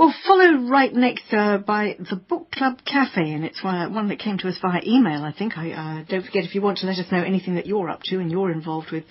Well, followed right next uh, by the Book Club Cafe, and it's one, that came to us via email, I think. I uh, Don't forget, if you want to let us know anything that you're up to and you're involved with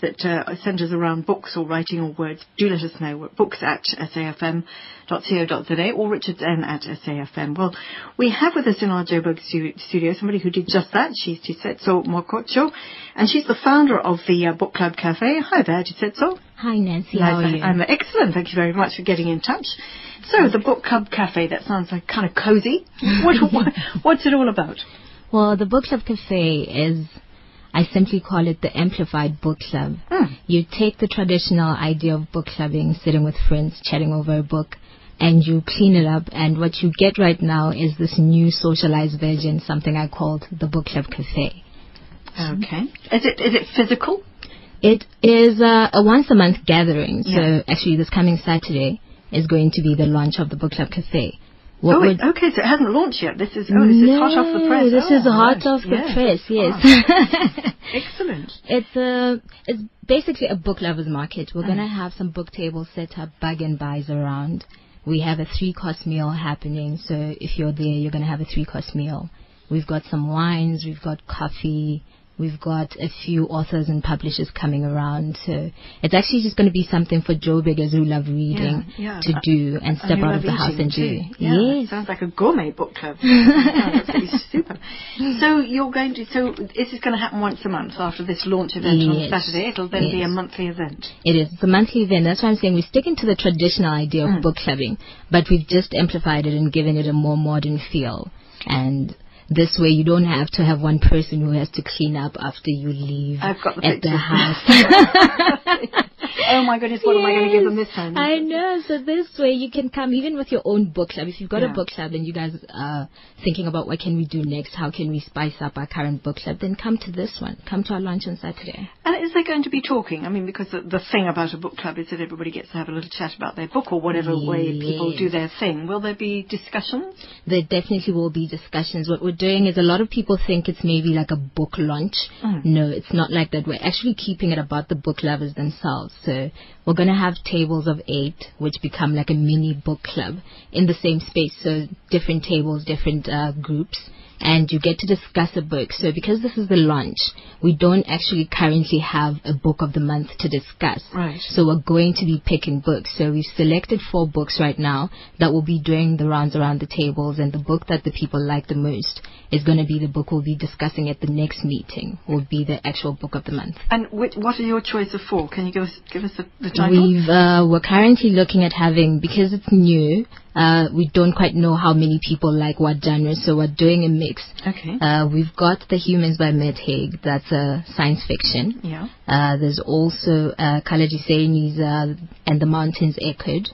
that uh, centres around books or writing or words, do let us know. Books at safm.co.za or Richard N at SAFM. Well, we have with us in our Joburg stu- studio somebody who did just that. She's Tisetso Mokocho, and she's the founder of the uh, Book Club Cafe. Hi there, Tisetso. Hi, Nancy. How are you? I'm excellent. Thank you very much for getting in touch. So, the Book Club Cafe, that sounds like kind of cozy. What, what, what's it all about? Well, the Book Club Cafe is, I simply call it the amplified book club. Hmm. You take the traditional idea of book clubbing, sitting with friends, chatting over a book, and you clean it up. And what you get right now is this new socialized version, something I called the Book Club Cafe. Okay. Is it is it physical? It is uh, a once a month gathering. So Yeah. actually, this coming Saturday is going to be the launch of the Book Club Cafe. What oh, it, okay, so it hasn't launched yet. This is oh, this is hot off the press. This Oh, is hot off the Yes. press. Yes. Excellent. It's a it's basically a book lovers market. We're Mm. gonna have some book tables set up, bug and buys around. We have a three course meal happening, so if you're there, you're gonna have a three course meal. We've got some wines, we've got coffee, we've got a few authors and publishers coming around. So it's actually just gonna be something for Joburgers who love reading Yeah, yeah. to do and step out of the house and do. too. Yeah, Yes. sounds like a gourmet book club. yeah, that's really super. So you're going to. So this is this going to happen once a month after this launch event on Yes. Saturday? It'll then be a monthly event. It is. It's a monthly event. That's why I'm saying we're sticking to the traditional idea of Mm. book clubbing, but we've just amplified it and given it a more modern feel. And this way you don't have to have one person who has to clean up after you leave I've got the at the house. oh my goodness, what am I going to give them this time? I know. So this way you can come even with your own book club. If you've got Yeah. a book club and you guys are thinking about what can we do next, how can we spice up our current book club, then come to this one. Come to our lunch on Saturday. And is there going to be talking? I mean, because the, the thing about a book club is that everybody gets to have a little chat about their book or whatever way people do their thing. Will there be discussions? there definitely will be discussions. What we're doing is a lot of people think it's maybe like a book launch. Mm. No, it's not like that. We're actually keeping it about the book lovers themselves. So we're going to have tables of eight, which become like a mini book club in the same space. So different tables, different uh, groups. And you get to discuss a book. So because this is the launch, we don't actually currently have a book of the month to discuss. Right. So we're going to be picking books. So we've selected four books right now that will be doing the rounds around the tables, and the book that the people like the most is going to be the book we'll be discussing at the next meeting. Will be the actual book of the month. And which, what are your choice of four? Can you give us give us the, the title? We've uh, we're currently looking at having because it's new. Uh, we don't quite know how many people like what genre, so we're doing a mix. Okay. Uh, we've got The Humans by Matt Haig. That's a science fiction. yeah. Uh, there's also uh, Hosseini's uh, And the Mountains Echoed.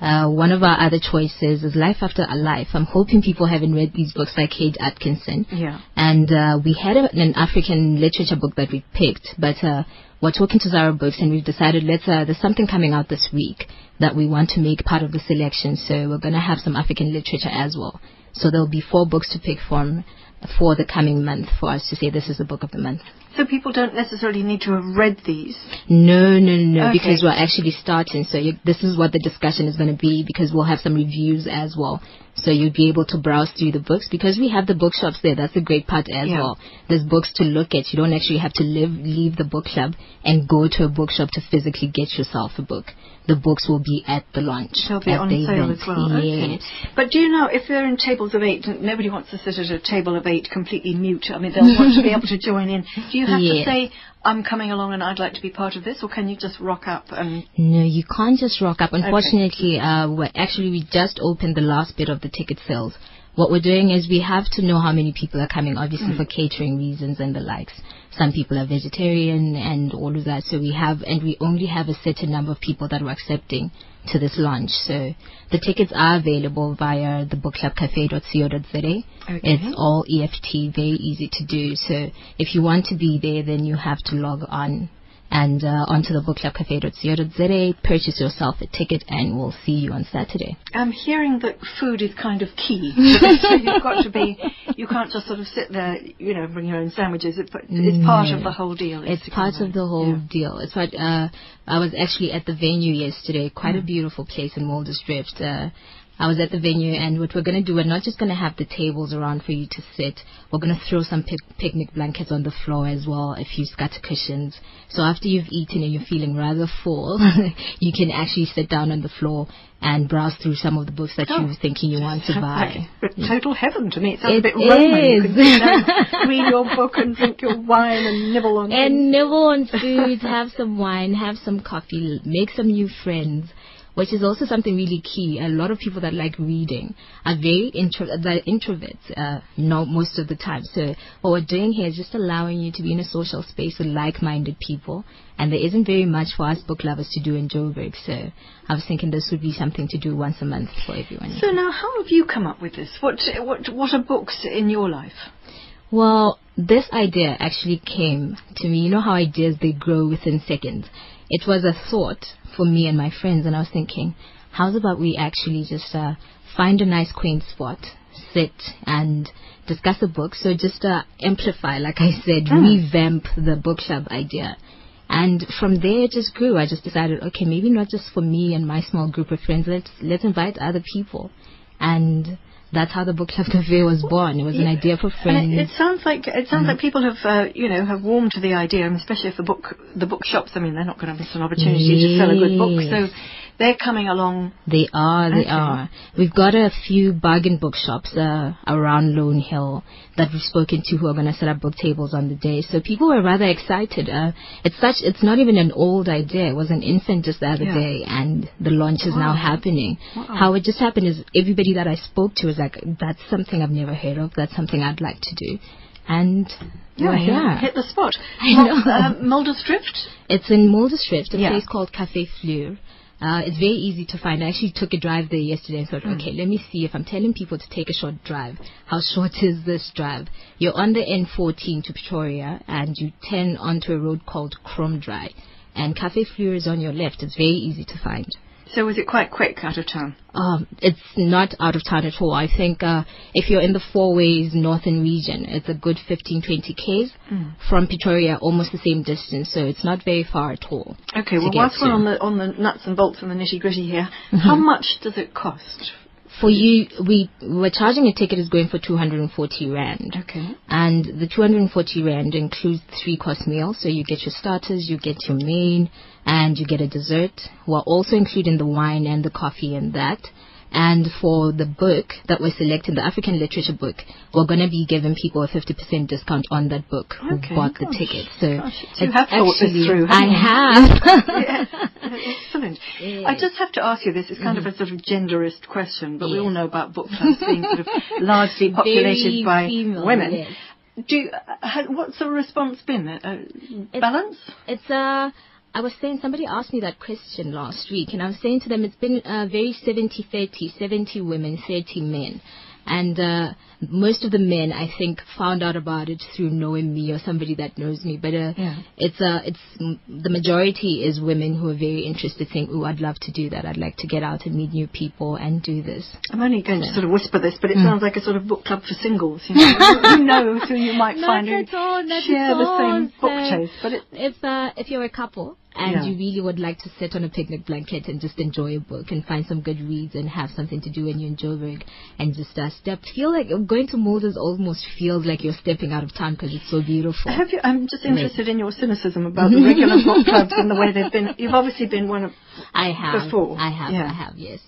Uh, one of our other choices is Life After a Life. I'm hoping people haven't read these books by Kate Atkinson. Yeah. And uh, we had a, an African literature book that we picked, but uh, we're talking to Zara Books and we've decided let's uh, there's something coming out this week that we want to make part of the selection. So we're going to have some African literature as well. So there'll be four books to pick from for the coming month for us to say this is the book of the month. So people don't necessarily need to have read these. No, no, no, Okay. because we're actually starting. So you, this is what the discussion is going to be because we'll have some reviews as well. So you'll be able to browse through the books because we have the bookshops there. That's a great part as Yeah. well. There's books to look at. You don't actually have to live, leave the book club and go to a bookshop to physically get yourself a book. The books will be at the launch. They'll be on the sale event. as well. Okay. Yes. But do you know if they're in tables of eight, nobody wants to sit at a table of eight completely mute. I mean, they'll want to be able to join in. Do you have to say, "I'm coming along and I'd like to be part of this," or can you just rock up and? No, you can't just rock up. Unfortunately, uh, we're actually we just opened the last bit of the ticket sales. What we're doing is we have to know how many people are coming, obviously for catering reasons and the likes. Some people are vegetarian and all of that, so we have, and we only have a certain number of people that we're accepting to this launch. So the tickets are available via the bookclubcafe.co.za. Okay. It's all EFT, very easy to do. So if you want to be there, then you have to log on and uh, onto the bookclubcafe.co.za. Purchase yourself a ticket, and we'll see you on Saturday. I'm hearing that food is kind of key. so you've got to be. You can't just sort of sit there, you know, bring your own sandwiches. It, it's part of the whole deal. It's part of the whole yeah. deal. It's what uh, I was actually at the venue yesterday. Quite a beautiful place in Mulder's Drift. Uh, I was at the venue, and what we're going to do, we're not just going to have the tables around for you to sit. We're going to throw some pic- picnic blankets on the floor as well, a few scatter cushions. So after you've eaten and you're feeling rather full, you can actually sit down on the floor and browse through some of the books that Oh. you're thinking you want to buy. like total heaven to me. It sounds a bit Roman. You can is. sit down, read your book and drink your wine and nibble on. And nibble on food, have some wine, have some coffee, make some new friends, which is also something really key. A lot of people that like reading are very intro- they're introverts, uh, no, most of the time. So what we're doing here is just allowing you to be in a social space with like-minded people. And there isn't very much for us book lovers to do in Joburg. So I was thinking this would be something to do once a month for everyone. So now, how have you come up with this? What what what are books in your life? Well, this idea actually came to me. You know how ideas they grow within seconds. It was a thought for me and my friends, and I was thinking, how's about we actually just uh, find a nice quaint spot, sit and discuss a book. So just uh, amplify, like I said, revamp the book club idea. And from there it just grew. I just decided, okay, maybe not just for me and my small group of friends. Let's let's invite other people, and that's how the book club cafe was born. It was an idea for friends. And it, it sounds like it sounds Mm. like people have uh, you know have warmed to the idea, and especially for book the bookshops. I mean, they're not going to miss an opportunity to sell a good book, so Yes. They're coming along. They are, they Okay. are. We've got a few bargain bookshops uh, around Lone Hill that we've spoken to who are going to set up book tables on the day. So people were rather excited. Uh, it's such, it's not even an old idea. It was an infant just the other Yeah. day, and the launch is now happening. Wow. How it just happened is everybody that I spoke to was like, "That's something I've never heard of. That's something I'd like to do," and Yeah, we're hit the spot. I know. Uh, Mulder's Drift. It's in Muldersdrift, a Yeah. place called Cafe Fleur. Uh, it's very easy to find. I actually took a drive there yesterday and thought, Hmm. okay, let me see if I'm telling people to take a short drive. How short is this drive? You're on the N14 to Pretoria and you turn onto a road called Kromdraai. And Cafe Fleur is on your left. It's very easy to find. So was it quite quick out of town? Um, it's not out of town at all. I think uh, if you're in the Fourways Northern region, it's a good 15, 20 k's Hmm. from Pretoria, almost the same distance. So it's not very far at all. Okay, well, whilst we're on the on the nuts and bolts and the nitty gritty here, Mm-hmm. how much does it cost? For you, we we're charging a ticket is going for 240 rand. Okay. And the 240 rand includes three course meal, so you get your starters, you get your main, and you get a dessert. We're also including the wine and the coffee in that. And for the book that we're selecting, the African literature book, we're going to be giving people a 50% discount on that book who Okay, bought the ticket. So gosh, you it's have thought this through, I have. yeah, excellent. I just have to ask you this. It's kind of a sort of genderist question, but we all know about book clubs being sort of largely populated Very by female, women. yes. Do you, uh, ha- what's the response been? Uh, balance? It's uh I was saying somebody asked me that question last week and I was saying to them it's been uh, very 70 30 70 women 30 men and uh, most of the men I think found out about it through knowing me or somebody that knows me but uh, Yeah. it's uh it's the majority is women who are very interested saying oh I'd love to do that I'd like to get out and meet new people and do this I'm only going to sort of whisper this, but it Mm. sounds like a sort of book club for singles. You know, who knows who you might Not find who all, share the same book taste. But it, if uh, if you're a couple and Yeah. you really would like to sit on a picnic blanket and just enjoy a book and find some good reads and have something to do when you're in Joburg and just uh, step, feel like going to Moses almost feels like you're stepping out of time because it's so beautiful. have you? I'm just interested in your cynicism about the regular book clubs and the way they've been. You've obviously been one of. I have. Before, I have. yeah. I have. Yes.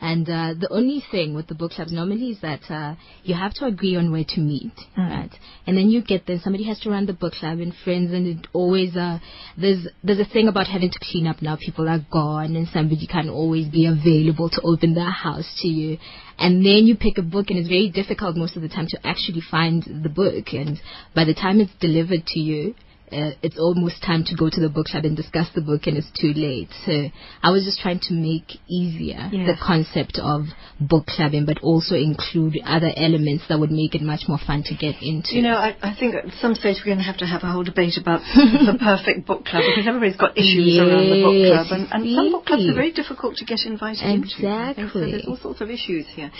And uh, the only thing with the book clubs normally is that uh, you have to agree on where to meet, Mm. right? And then you get there. Somebody has to run the book club and friends, and it always uh, there's there's a thing about having to clean up now. People are gone, and somebody can't always be available to open their house to you. And then you pick a book, and it's very difficult most of the time to actually find the book. And by the time it's delivered to you, uh, it's almost time to go to the book club and discuss the book and it's too late. So I was just trying to make easier Yes. the concept of book clubbing, but also include other elements that would make it much more fun to get into. You know, I, I think at some stage we're going to have to have a whole debate about the perfect book club because everybody's got issues around the book club, and, and some book clubs are very difficult to get invited into. I so Exactly. there's all sorts of issues here.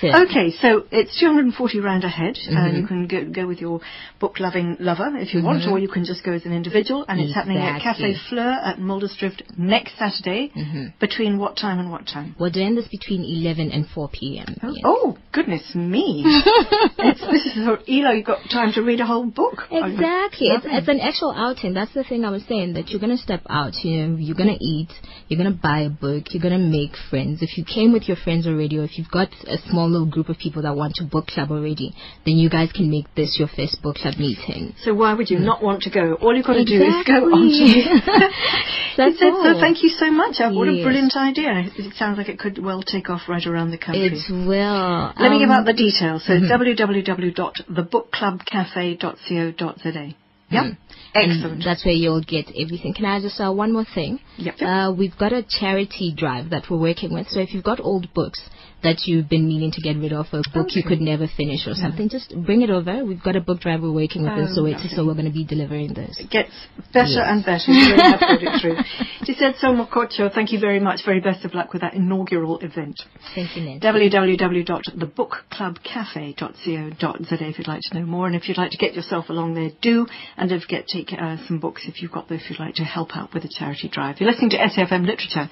So- Okay, so it's 240 rand a head, and Mm-hmm. you can go, go with your book loving lover if you want, or you can just go as an individual, and it's happening at Cafe. Fleur at Muldersdrift next Saturday. Mm-hmm. Between what time and what time? We're doing this between 11 and 4 p.m. yes. Oh, goodness me. it's, this is for Elo, you've got time to read a whole book. Exactly. It's, it's an actual outing. That's the thing I was saying, that you're going to step out, you know, you're going to eat, you're going to buy a book, you're going to make friends. If you came with your friends already, or if you've got a small little group of people that want to book club already, then you guys can make this your first book club meeting. So why would you not want to go? All you've got to do is go on to That's said, all. So thank you so much. Uh, What a brilliant idea. It sounds like it could well take off right around the country. It will. Let me give Um, out the details. So it's www.thebookclubcafe.co.za. Yeah? and Excellent. That's where you'll get everything. Can I just uh, one more thing? Yep, yep. Uh, we've got a charity drive that we're working with. So if you've got old books that you've been meaning to get rid of, a book you could never finish or something, just bring it over. We've got a book drive we're working with in Oh, Soweto, lovely. so we're going to be delivering this. It gets better Yes. and better. You really have thought it through. She said, So Mokocho, thank you very much. Very best of luck with that inaugural event. Thank you, Nancy. www.thebookclubcafe.co.za if you'd like to know more. And if you'd like to get yourself along there, do. And don't forget, take uh, some books if you've got those, if you'd like to help out with the charity drive. You're listening to SAFM Literature.